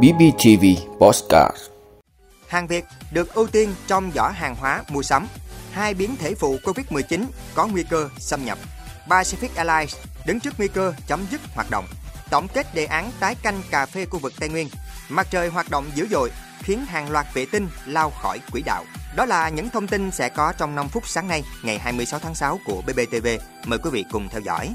BBTV Postcard Hàng Việt được ưu tiên trong giỏ hàng hóa mua sắm. Hai biến thể phụ Covid-19 có nguy cơ xâm nhập. Pacific Airlines đứng trước nguy cơ chấm dứt hoạt động. Tổng kết đề án tái canh cà phê khu vực Tây Nguyên. Mặt trời hoạt động dữ dội khiến hàng loạt vệ tinh lao khỏi quỹ đạo. Đó là những thông tin sẽ có trong 5 phút sáng nay, ngày 26 tháng 6 của BBTV. Mời quý vị cùng theo dõi.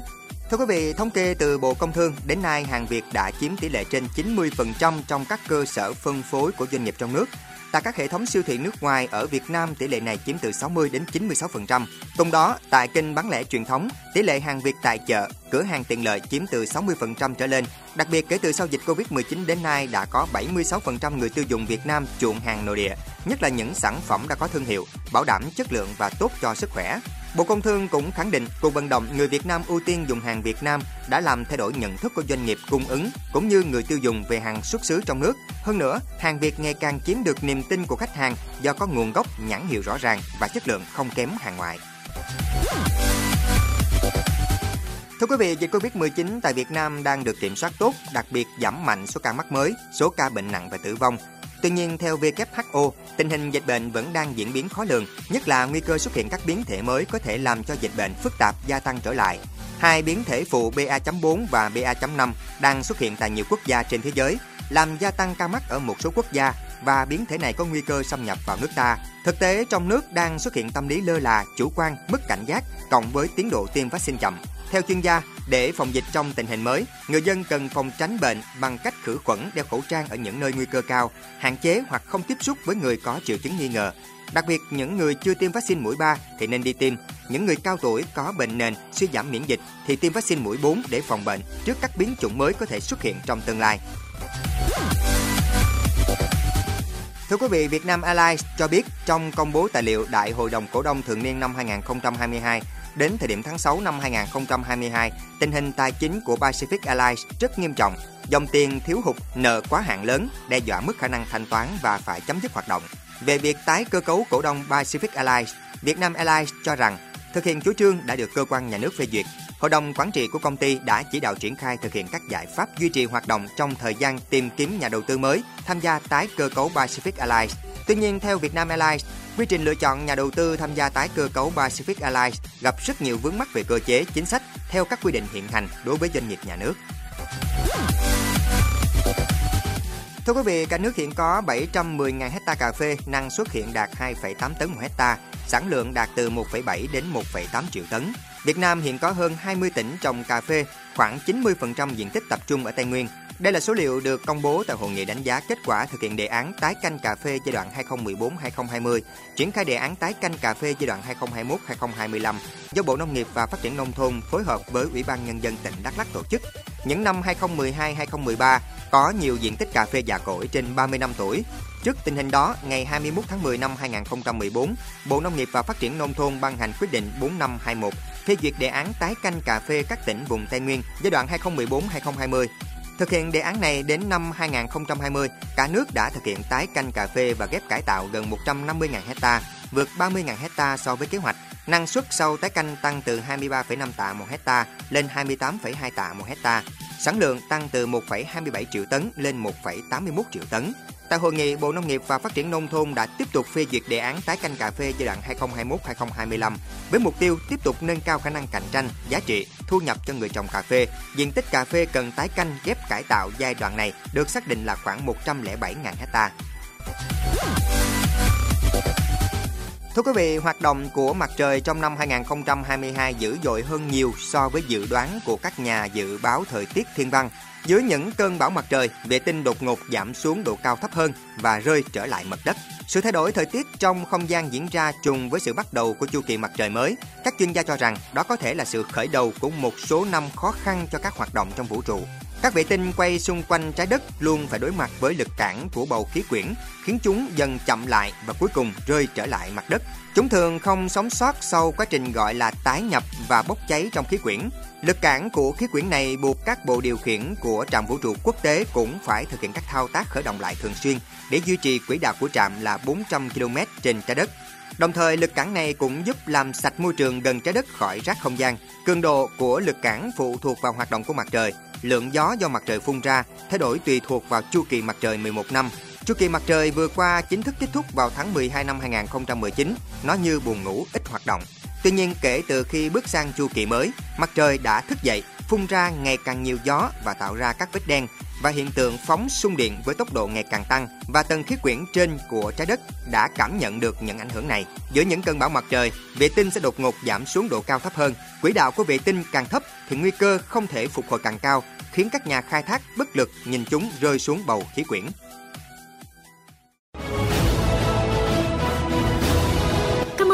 Thưa quý vị, thống kê từ Bộ Công Thương, đến nay hàng Việt đã chiếm tỷ lệ trên 90% trong các cơ sở phân phối của doanh nghiệp trong nước. Tại các hệ thống siêu thị nước ngoài ở Việt Nam, tỷ lệ này chiếm từ 60 đến 96%. Cùng đó, tại kênh bán lẻ truyền thống, tỷ lệ hàng Việt tại chợ, cửa hàng tiện lợi chiếm từ 60% trở lên. Đặc biệt kể từ sau dịch Covid-19 đến nay đã có 76% người tiêu dùng Việt Nam chuộng hàng nội địa, nhất là những sản phẩm đã có thương hiệu, bảo đảm chất lượng và tốt cho sức khỏe. Bộ Công Thương cũng khẳng định cuộc vận động người Việt Nam ưu tiên dùng hàng Việt Nam đã làm thay đổi nhận thức của doanh nghiệp cung ứng cũng như người tiêu dùng về hàng xuất xứ trong nước. Hơn nữa, hàng Việt ngày càng chiếm được niềm tin của khách hàng do có nguồn gốc, nhãn hiệu rõ ràng và chất lượng không kém hàng ngoại. Thưa quý vị, dịch Covid-19 tại Việt Nam đang được kiểm soát tốt, đặc biệt giảm mạnh số ca mắc mới, số ca bệnh nặng và tử vong. Tuy nhiên, theo WHO, tình hình dịch bệnh vẫn đang diễn biến khó lường, nhất là nguy cơ xuất hiện các biến thể mới có thể làm cho dịch bệnh phức tạp gia tăng trở lại. Hai biến thể phụ BA.4 và BA.5 đang xuất hiện tại nhiều quốc gia trên thế giới, làm gia tăng ca mắc ở một số quốc gia và biến thể này có nguy cơ xâm nhập vào nước ta. Thực tế, trong nước đang xuất hiện tâm lý lơ là, chủ quan, mất cảnh giác, cộng với tiến độ tiêm vaccine chậm. Theo chuyên gia, để phòng dịch trong tình hình mới, người dân cần phòng tránh bệnh bằng cách khử khuẩn, đeo khẩu trang ở những nơi nguy cơ cao, hạn chế hoặc không tiếp xúc với người có triệu chứng nghi ngờ. Đặc biệt, những người chưa tiêm vaccine mũi 3 thì nên đi tiêm. Những người cao tuổi có bệnh nền, suy giảm miễn dịch thì tiêm vaccine mũi 4 để phòng bệnh trước các biến chủng mới có thể xuất hiện trong tương lai. Thưa quý vị, Vietnam Airlines cho biết trong công bố tài liệu Đại hội đồng cổ đông thường niên năm 2022, đến thời điểm tháng 6 năm 2022, tình hình tài chính của Pacific Airlines rất nghiêm trọng. Dòng tiền thiếu hụt, nợ quá hạn lớn, đe dọa mức khả năng thanh toán và phải chấm dứt hoạt động. Về việc tái cơ cấu cổ đông Pacific Airlines, Vietnam Airlines cho rằng thực hiện chủ trương đã được cơ quan nhà nước phê duyệt. Hội đồng quản trị của công ty đã chỉ đạo triển khai thực hiện các giải pháp duy trì hoạt động trong thời gian tìm kiếm nhà đầu tư mới tham gia tái cơ cấu Pacific Airlines. Tuy nhiên, theo Vietnam Airlines, quy trình lựa chọn nhà đầu tư tham gia tái cơ cấu Pacific Airlines gặp rất nhiều vướng mắc về cơ chế, chính sách theo các quy định hiện hành đối với doanh nghiệp nhà nước. Thưa quý vị, cả nước hiện có 710.000 hecta cà phê, năng suất hiện đạt 2,8 tấn một hecta, sản lượng đạt từ 1,7 đến 1,8 triệu tấn. Việt Nam hiện có hơn 20 tỉnh trồng cà phê, khoảng 90% diện tích tập trung ở Tây Nguyên. Đây là số liệu được công bố tại hội nghị đánh giá kết quả thực hiện đề án tái canh cà phê giai đoạn 2014-2020, triển khai đề án tái canh cà phê giai đoạn 2021-2025 do Bộ Nông nghiệp và Phát triển nông thôn phối hợp với Ủy ban nhân dân tỉnh Đắk Lắk tổ chức. Những năm 2012-2013 có nhiều diện tích cà phê già cỗi trên 30 năm tuổi. Trước tình hình đó, ngày 21 tháng 10 năm 2014, Bộ Nông nghiệp và Phát triển nông thôn ban hành quyết định 4521 phê duyệt đề án tái canh cà phê các tỉnh vùng Tây Nguyên giai đoạn 2014-2020. Thực hiện đề án này đến năm 2020, cả nước đã thực hiện tái canh cà phê và ghép cải tạo gần 150.000 hecta, vượt 30.000 hecta so với kế hoạch. Năng suất sau tái canh tăng từ 23,5 tạ một hecta lên 28,2 tạ một hecta. Sản lượng tăng từ 1,27 triệu tấn lên 1,81 triệu tấn. Tại hội nghị, Bộ Nông nghiệp và Phát triển Nông thôn đã tiếp tục phê duyệt đề án tái canh cà phê giai đoạn 2021-2025 với mục tiêu tiếp tục nâng cao khả năng cạnh tranh, giá trị, thu nhập cho người trồng cà phê. Diện tích cà phê cần tái canh ghép cải tạo giai đoạn này được xác định là khoảng 107.000 hecta. Thưa quý vị, hoạt động của mặt trời trong năm 2022 dữ dội hơn nhiều so với dự đoán của các nhà dự báo thời tiết thiên văn. Dưới những cơn bão mặt trời, vệ tinh đột ngột giảm xuống độ cao thấp hơn và rơi trở lại mặt đất. Sự thay đổi thời tiết trong không gian diễn ra trùng với sự bắt đầu của chu kỳ mặt trời mới. Các chuyên gia cho rằng đó có thể là sự khởi đầu của một số năm khó khăn cho các hoạt động trong vũ trụ. Các vệ tinh quay xung quanh trái đất luôn phải đối mặt với lực cản của bầu khí quyển, khiến chúng dần chậm lại và cuối cùng rơi trở lại mặt đất. Chúng thường không sống sót sau quá trình gọi là tái nhập và bốc cháy trong khí quyển. Lực cản của khí quyển này buộc các bộ điều khiển của trạm vũ trụ quốc tế cũng phải thực hiện các thao tác khởi động lại thường xuyên để duy trì quỹ đạo của trạm là 400 km trên trái đất. Đồng thời, lực cản này cũng giúp làm sạch môi trường gần trái đất khỏi rác không gian. Cường độ của lực cản phụ thuộc vào hoạt động của mặt trời lượng gió do mặt trời phun ra thay đổi tùy thuộc vào chu kỳ mặt trời 11 năm. Chu kỳ mặt trời vừa qua chính thức kết thúc vào tháng 12 năm 2019, nó như buồn ngủ ít hoạt động. Tuy nhiên kể từ khi bước sang chu kỳ mới, mặt trời đã thức dậy, phun ra ngày càng nhiều gió và tạo ra các vết đen và hiện tượng phóng xung điện với tốc độ ngày càng tăng và tầng khí quyển trên của trái đất đã cảm nhận được những ảnh hưởng này. Giữa những cơn bão mặt trời, vệ tinh sẽ đột ngột giảm xuống độ cao thấp hơn. Quỹ đạo của vệ tinh càng thấp thì nguy cơ không thể phục hồi càng cao, khiến các nhà khai thác bất lực nhìn chúng rơi xuống bầu khí quyển.